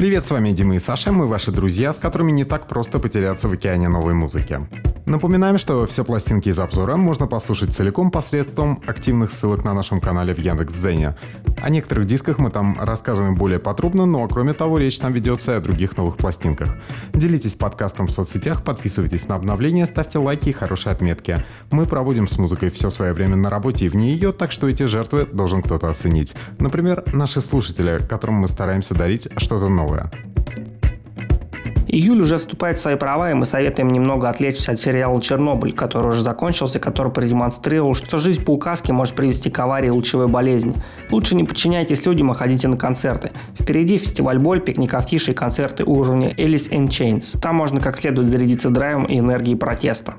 Привет, с вами Дима и Саша, мы ваши друзья, с которыми не так просто потеряться в океане новой музыки. Напоминаем, что все пластинки из обзора можно послушать целиком посредством активных ссылок на нашем канале в Яндекс.Дзене. О некоторых дисках мы там рассказываем более подробно, но кроме того речь там ведется и о других новых пластинках. Делитесь подкастом в соцсетях, подписывайтесь на обновления, ставьте лайки и хорошие отметки. Мы проводим с музыкой все свое время на работе и вне ее, так что эти жертвы должен кто-то оценить. Например, наши слушатели, которым мы стараемся дарить что-то новое. Июль уже вступает в свои права, и мы советуем немного отвлечься от сериала «Чернобыль», который уже закончился, который продемонстрировал, что жизнь по указке может привести к аварии лучевой болезни. Лучше не подчиняйтесь людям, а ходите на концерты. Впереди фестиваль Боль, пикник афиши и концерты уровня Alice in Chains. Там можно как следует зарядиться драйвом и энергией протеста.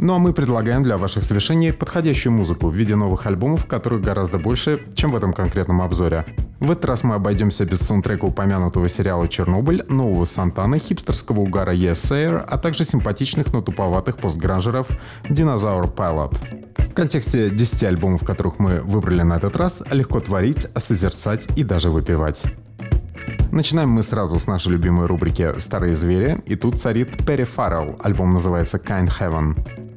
Ну а мы предлагаем для ваших совершений подходящую музыку в виде новых альбомов, которых гораздо больше, чем в этом конкретном обзоре. В этот раз мы обойдемся без саундтрека упомянутого сериала «Чернобыль», нового Сантаны, хипстерского угара Yes Sayer, а также симпатичных, но туповатых постгранжеров Pile Up. В контексте 10 альбомов, которых мы выбрали на этот раз, легко творить, созерцать и даже выпивать. Начинаем мы сразу с нашей любимой рубрики «Старые звери», и тут царит Перри Фаррелл, альбом называется «Kind Heaven».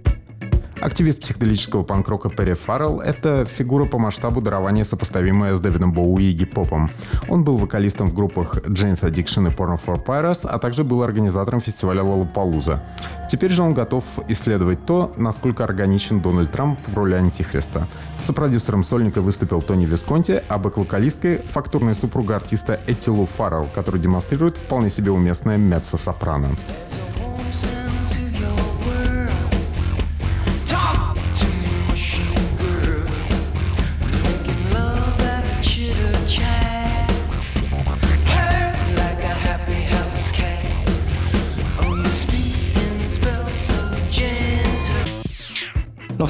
Активист психоделического панк-рока Перри Фаррелл — это фигура по масштабу дарования, сопоставимая с Дэвидом Боуи и гип-попом. Он был вокалистом в группах Jane's Addiction и Porno for Pyros, а также был организатором фестиваля Лолопалуза. Теперь же он готов исследовать то, насколько органичен Дональд Трамп в роли антихриста. Сопродюсером сольника выступил Тони Висконти, а бэк-вокалисткой — фактурная супруга артиста Этилу Фаррелл, который демонстрирует вполне себе уместное меццо-сопрано.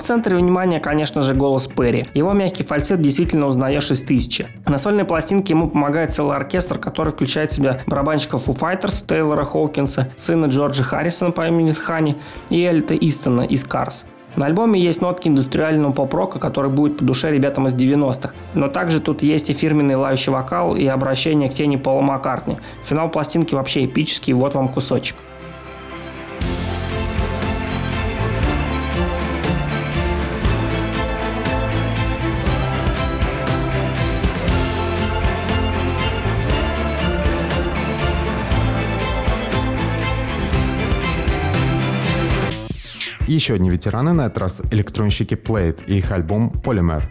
В центре внимания, конечно же, голос Перри. Его мягкий фальцет действительно узнаешь из тысячи. На сольной пластинке ему помогает целый оркестр, который включает в себя барабанщиков Foo Fighters, Тейлора Хоукинса, сына Джорджа Харрисона по имени Хани и Эльта Истона из Карс. На альбоме есть нотки индустриального поп-рока, который будет по душе ребятам из 90-х. Но также тут есть и фирменный лающий вокал, и обращение к тени Пола Маккартни. Финал пластинки вообще эпический, вот вам кусочек. Еще одни ветераны, на этот раз электронщики Plate и их альбом Polymer.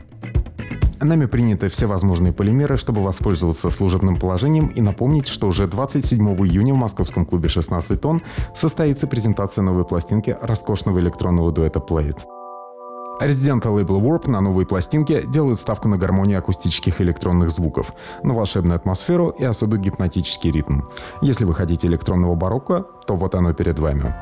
Нами приняты все возможные полимеры, чтобы воспользоваться служебным положением и напомнить, что уже 27 июня в московском клубе 16 тонн состоится презентация новой пластинки роскошного электронного дуэта Plate. Резиденты лейбла Warp на новой пластинке делают ставку на гармонию акустических электронных звуков, на волшебную атмосферу и особый гипнотический ритм. Если вы хотите электронного барокко, то вот оно перед вами.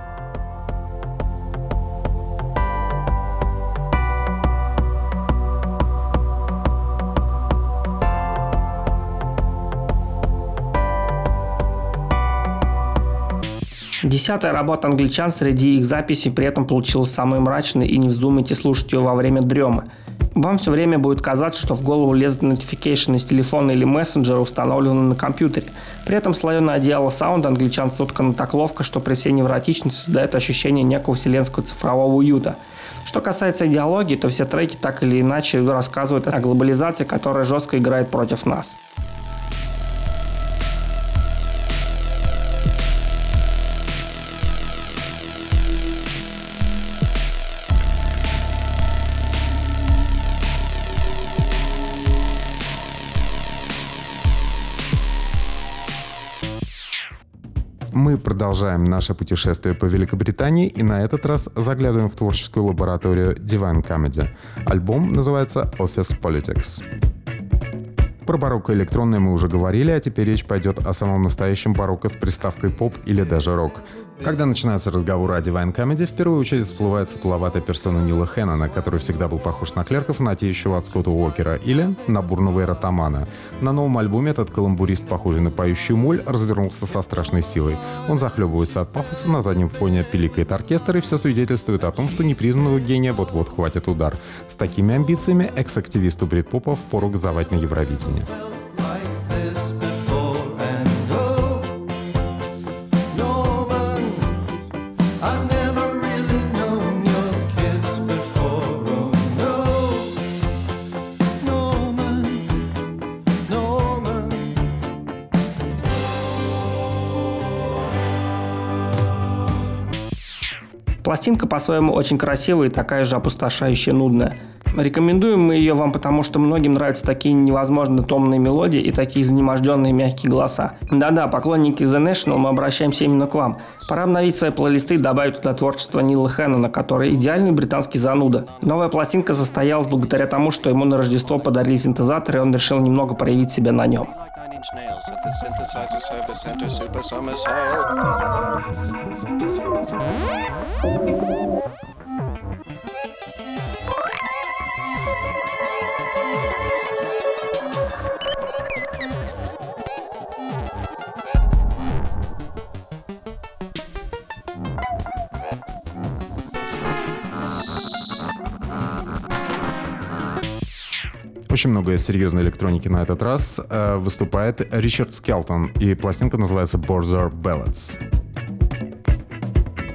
Десятая работа англичан среди их записей при этом получилась самой мрачной и не вздумайте слушать ее во время дремы. Вам все время будет казаться, что в голову лезет notification из телефона или мессенджера, установленного на компьютере. При этом слоеное одеяло саунда англичан соткано так ловко, что при всей невротичности создает ощущение некого вселенского цифрового уюта. Что касается идеологии, то все треки так или иначе рассказывают о глобализации, которая жестко играет против нас. Продолжаем наше путешествие по Великобритании и на этот раз заглядываем в творческую лабораторию Divine Comedy. Альбом называется Office Politics. Про барокко электронное мы уже говорили, а теперь речь пойдет о самом настоящем барокко с приставкой поп или даже рок. Когда начинается разговор о Divine Comedy, в первую очередь всплывает сутуловатая персона Нила Хэннона, который всегда был похож на клерка, фанатеющего от Скотта Уокера, или на бурного эротомана. На новом альбоме этот каламбурист, похожий на поющую моль, развернулся со страшной силой. Он захлебывается от пафоса, на заднем фоне пиликает оркестр, и все свидетельствует о том, что непризнанного гения вот-вот хватит удар. С такими амбициями экс-активисту брит-попа впору газовать на Евровидении. Пластинка по-своему очень красивая и такая же опустошающая нудная. Рекомендуем мы ее вам, потому что многим нравятся такие невозможно томные мелодии и такие изнеможденные мягкие голоса. Да-да, поклонники The National, мы обращаемся именно к вам. Пора обновить свои плейлисты и добавить туда творчество Нила Хэннона, который идеальный британский зануда. Новая пластинка состоялась благодаря тому, что ему на Рождество подарили синтезатор, и он решил немного проявить себя на нем. Очень много серьезной электроники на этот раз. Э, выступает Ричард Скелтон, и пластинка называется Border Ballads.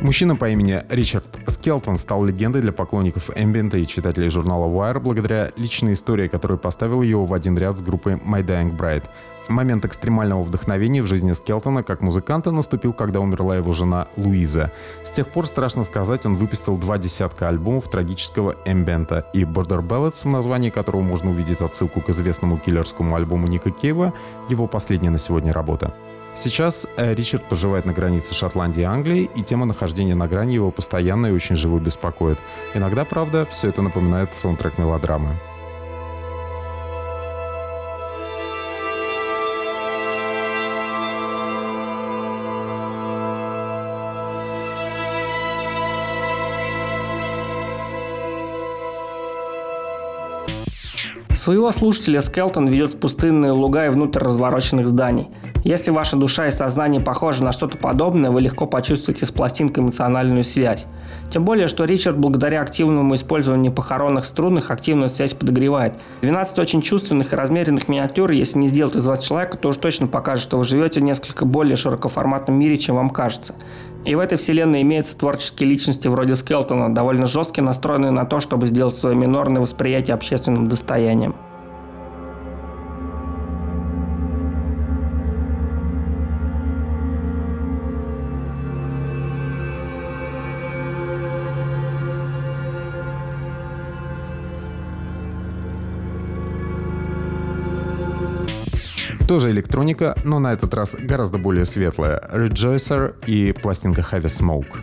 Мужчина по имени Ричард Скелтон стал легендой для поклонников эмбиента и читателей журнала Wire благодаря личной истории, которая поставила его в один ряд с группой My Dying Bride. Момент экстремального вдохновения в жизни Скелтона как музыканта наступил, когда умерла его жена Луиза. С тех пор, страшно сказать, он выпустил два десятка альбомов трагического эмбиента, и Border Ballads, в названии которого можно увидеть отсылку к известному киллерскому альбому Ника Кейва, его последняя на сегодня работа. Сейчас э, Ричард проживает на границе Шотландии и Англии, и тема нахождения на грани его постоянно и очень живо беспокоит. Иногда, правда, все это напоминает саундтрек мелодрамы. Своего слушателя Скелтон ведет в пустынные луга и внутрь развороченных зданий. Если ваша душа и сознание похожи на что-то подобное, вы легко почувствуете с пластинкой эмоциональную связь. Тем более, что Ричард благодаря активному использованию похоронных струнных активную связь подогревает. 12 очень чувственных и размеренных миниатюр, если не сделать из вас человека, то уж точно покажет, что вы живете в несколько более широкоформатном мире, чем вам кажется. И в этой вселенной имеются творческие личности вроде Скелтона, довольно жестко настроенные на то, чтобы сделать свое минорное восприятие общественным достоянием. Тоже электроника, но на этот раз гораздо более светлая. Rejoicer и пластинка Heavy Smoke.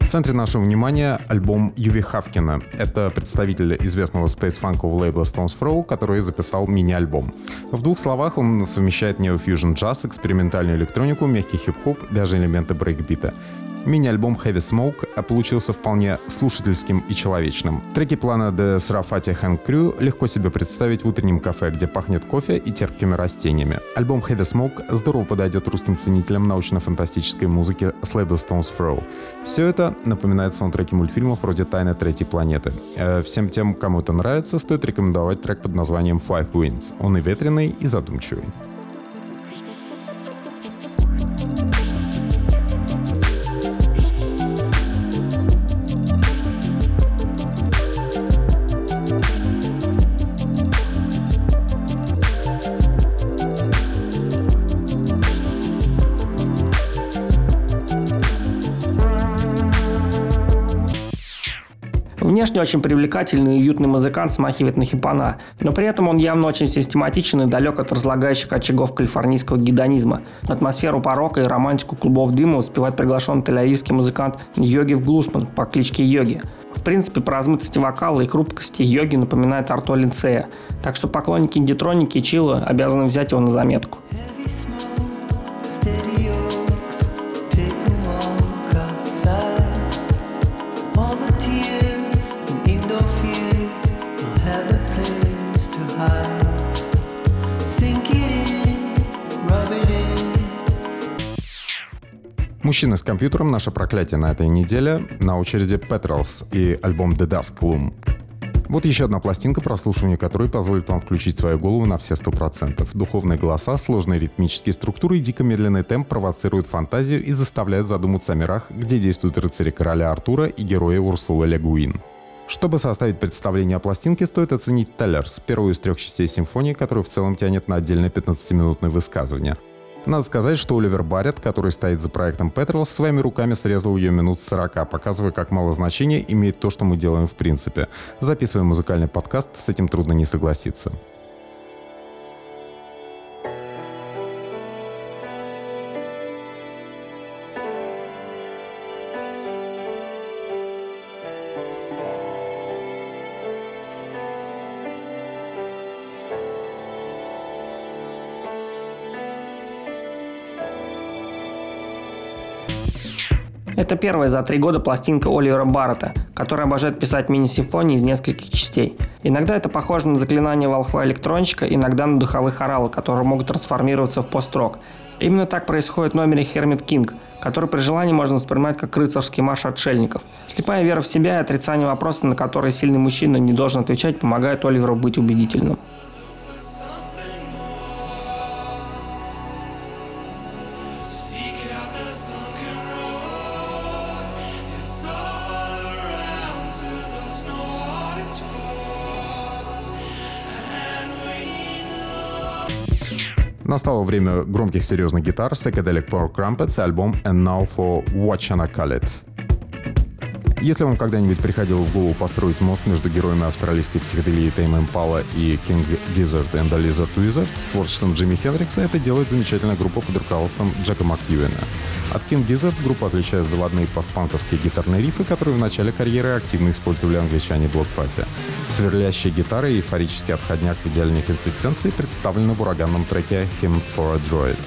В центре нашего внимания альбом Юви Хавкина. Это представитель известного спейс-фанкового лейбла Stones Throw, который записал мини-альбом. В двух словах он совмещает неофьюжн джаз, экспериментальную электронику, мягкий хип-хоп, даже элементы брейкбита. Мини-альбом Heavy Smoke получился вполне слушательским и человечным. Треки плана The Sarafati Hand Crew легко себе представить в утреннем кафе, где пахнет кофе и терпкими растениями. Альбом Heavy Smoke здорово подойдет русским ценителям научно-фантастической музыки с лейбла Stones Throw. Все это напоминает саундтреки мультфильмов вроде «Тайны третьей планеты». Э, всем тем, кому это нравится, стоит рекомендовать трек под названием Five Winds. Он и ветреный, и задумчивый. Внешне очень привлекательный и уютный музыкант смахивает на хипана, но при этом он явно очень систематичен и далек от разлагающих очагов калифорнийского гедонизма. Атмосферу порока и романтику клубов дыма успевает приглашенный тель музыкант Йоги Глусман по кличке Йоги. В принципе, по размытости вокала и хрупкости Йоги напоминает Арто Линцея, так что поклонники индитроники и чила обязаны взять его на заметку. Мужчина с компьютером «Наше проклятие» на этой неделе. На очереди Petrels и альбом The Dusk Loom. Вот еще одна пластинка, прослушивание которой позволит вам включить свою голову на все сто процентов. Духовные голоса, сложные ритмические структуры и дико медленный темп провоцируют фантазию и заставляют задуматься о мирах, где действуют рыцари короля Артура и герои Урсулы Легуин. Чтобы составить представление о пластинке, стоит оценить Теллерс, первую из трех частей симфонии, которую в целом тянет на отдельное 15-минутное высказывание – Надо сказать, что Оливер Барретт, который стоит за проектом Petrol, своими руками срезал ее минут 40, показывая, как мало значения имеет то, что мы делаем в принципе. Записывая музыкальный подкаст, с этим трудно не согласиться. Это первая за три года пластинка Оливера Баррета, который обожает писать мини-симфонии из нескольких частей. Иногда это похоже на заклинание волхва электронщика, иногда на духовых хоралы, которые могут трансформироваться в пост-рок. Именно так происходит в номере Хермит Кинг, который при желании можно воспринимать как рыцарский марш отшельников. Слепая вера в себя и отрицание вопроса, на которые сильный мужчина не должен отвечать, помогает Оливеру быть убедительным. Время громких серьезных гитар, Psychedelic Power Crumpets альбом And Now for What Shall I Call It. Если вам когда-нибудь приходило в голову построить мост между героями австралийской психоделии Тейм Импала и King Gizzard and the Lizard Wizard творчеством Джимми Хендрикса, это делает замечательная группа под руководством Джека МакКьюина. От King Gizzard группа отличает заводные постпанковские гитарные рифы, которые в начале карьеры активно использовали англичане Party. Сверлящие гитары и эйфорический отходняк в идеальной консистенции представлены в ураганном треке «Hymn for a Droid».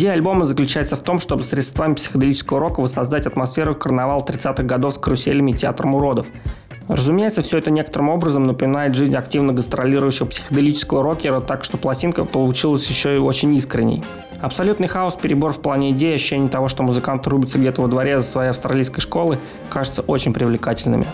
Идея альбома заключается в том, чтобы средствами психоделического рока воссоздать атмосферу карнавала 30-х годов с каруселями и театром уродов. Разумеется, все это некоторым образом напоминает жизнь активно гастролирующего психоделического рокера, так что пластинка получилась еще и очень искренней. Абсолютный хаос, перебор в плане идеи, ощущение того, что музыкант рубится где-то во дворе за своей австралийской школы, кажется очень привлекательными.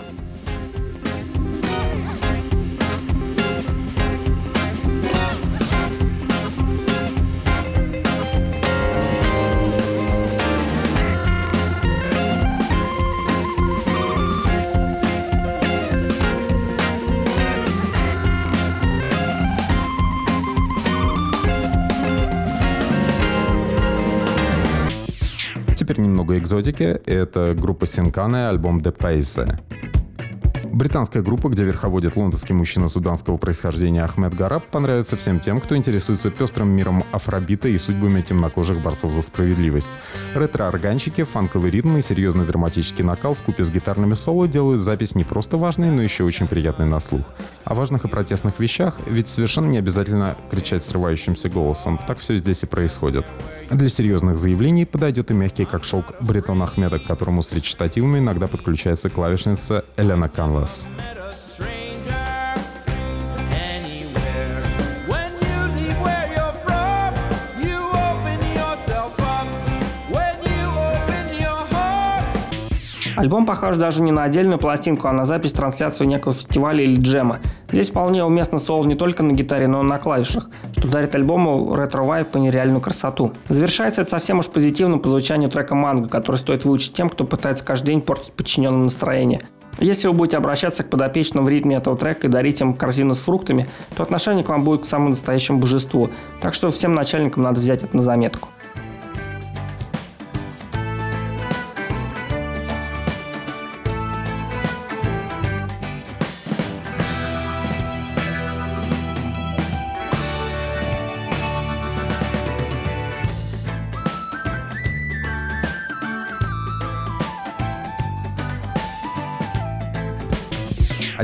Теперь немного экзотики. Это группа Синканы, альбом «De Pace». Британская группа, где верховодит лондонский мужчина суданского происхождения Ахмед Гараб, понравится всем тем, кто интересуется пестрым миром афробита и судьбами темнокожих борцов за справедливость. Ретро-органчики, фанковый ритм и серьезный драматический накал в купе с гитарными соло делают запись не просто важной, но еще очень приятной на слух. О важных и протестных вещах ведь совершенно не обязательно кричать срывающимся голосом. Так все здесь и происходит. Для серьезных заявлений подойдет и мягкий как шелк Бретон Ахмеда, к которому с речитативами иногда подключается клавишница Элена Канлас. Us. Альбом похож даже не на отдельную пластинку, а на запись трансляции некого фестиваля или джема. Здесь вполне уместно соло не только на гитаре, но и на клавишах, что дарит альбому ретро-вайб и нереальную красоту. Завершается это совсем уж позитивно по звучанию трека «Манго», который стоит выучить тем, кто пытается каждый день портить подчиненным настроение. Если вы будете обращаться к подопечным в ритме этого трека и дарить им корзину с фруктами, то отношение к вам будет к самому настоящему божеству. Так что всем начальникам надо взять это на заметку.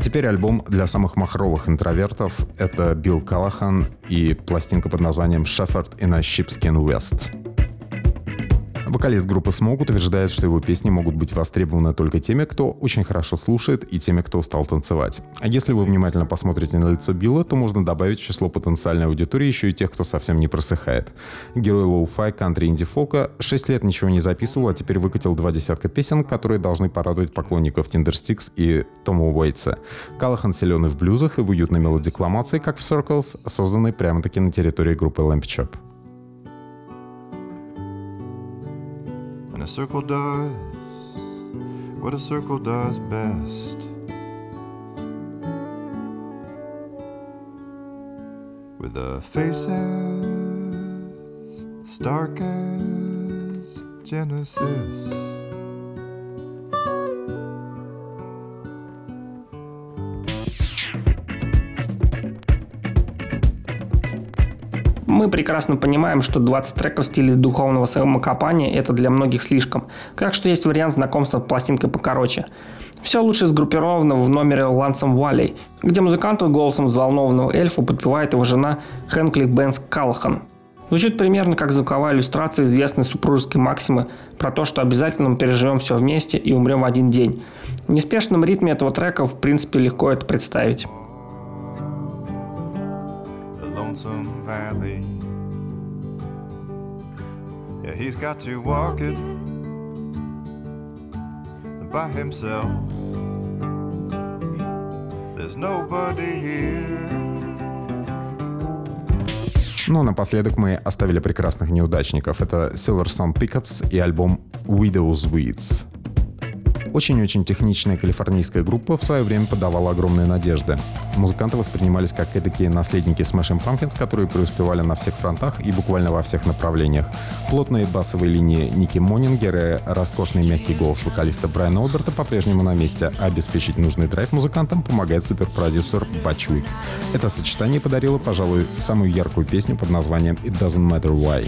Теперь альбом для самых махровых интровертов. Это Билл Каллахан и пластинка под названием «Shepherd in a Sheepskin Vest». Вокалист группы Smog утверждает, что его песни могут быть востребованы только теми, кто очень хорошо слушает, и теми, кто устал танцевать. А если вы внимательно посмотрите на лицо Билла, то можно добавить в число потенциальной аудитории еще и тех, кто совсем не просыхает. Герой lo-fi, кантри, инди-фолка 6 лет ничего не записывал, а теперь выкатил два десятка песен, которые должны порадовать поклонников Tindersticks и Тома Уэйтса. Калахан силен в блюзах и в уютной мелодикламации, как в Circles, созданной прямо-таки на территории группы Lamp Chop. And a circle does what a circle does best. With the faces stark as Genesis. Мы прекрасно понимаем, что 20 треков в стиле духовного самокопания – это для многих слишком. Так что есть вариант знакомства с пластинкой покороче. Все лучше сгруппировано в номере Лансом Валли, где музыканту голосом взволнованного эльфа подпевает его жена Хэнкли Бенс Калхан. Звучит примерно как звуковая иллюстрация известной супружеской максимы про то, что обязательно мы переживем все вместе и умрем в один день. В неспешном ритме этого трека в принципе легко это представить. lonesome valley. Yeah, he's got to walk it by himself. There's nobody here. Ну а напоследок мы оставили прекрасных неудачников. Это Silver Sun Pickups и альбом Widow's Weeds. Очень-очень техничная калифорнийская группа в свое время подавала огромные надежды. Музыканты воспринимались как такие наследники Smashing Pumpkins, которые преуспевали на всех фронтах и буквально во всех направлениях. Плотные басовые линии Ники Монингер и роскошный мягкий голос вокалиста Брайана Оберта по-прежнему на месте, а обеспечить нужный драйв музыкантам помогает суперпродюсер Бачуик. Это сочетание подарило, пожалуй, самую яркую песню под названием «It Doesn't Matter Why».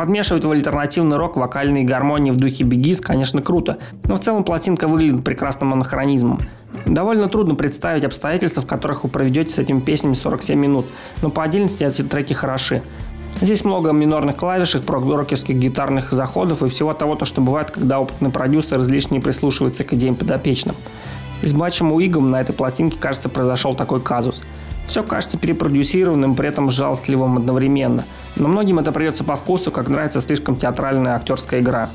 Подмешивать в альтернативный рок вокальные гармонии в духе Бигис, конечно, круто, но в целом пластинка выглядит прекрасным анахронизмом. Довольно трудно представить обстоятельства, в которых вы проведете с этими песнями 47 минут, но по отдельности эти треки хороши. Здесь много минорных клавишек, прог-рокерских гитарных заходов и всего того, то, что бывает, когда опытный продюсер излишне прислушивается к идеям подопечным. С Батчем Уигом на этой пластинке, кажется, произошел такой казус. Все кажется перепродюсированным, при этом жалостливым одновременно. Но многим это придется по вкусу, как нравится слишком театральная актерская игра.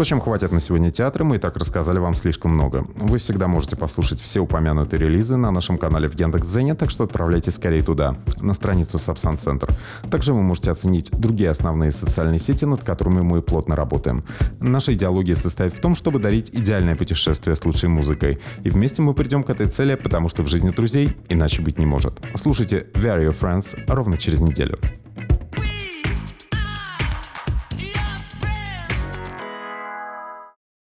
Впрочем, хватит на сегодня театра, мы и так рассказали вам слишком много. Вы всегда можете послушать все упомянутые релизы на нашем канале в Яндекс.Дзене, так что отправляйтесь скорее туда, на страницу Сапсан Центр. Также вы можете оценить другие основные социальные сети, над которыми мы плотно работаем. Наша идеология состоит в том, чтобы дарить идеальное путешествие с лучшей музыкой. И вместе мы придем к этой цели, потому что в жизни друзей иначе быть не может. Слушайте Very Your Friends ровно через неделю.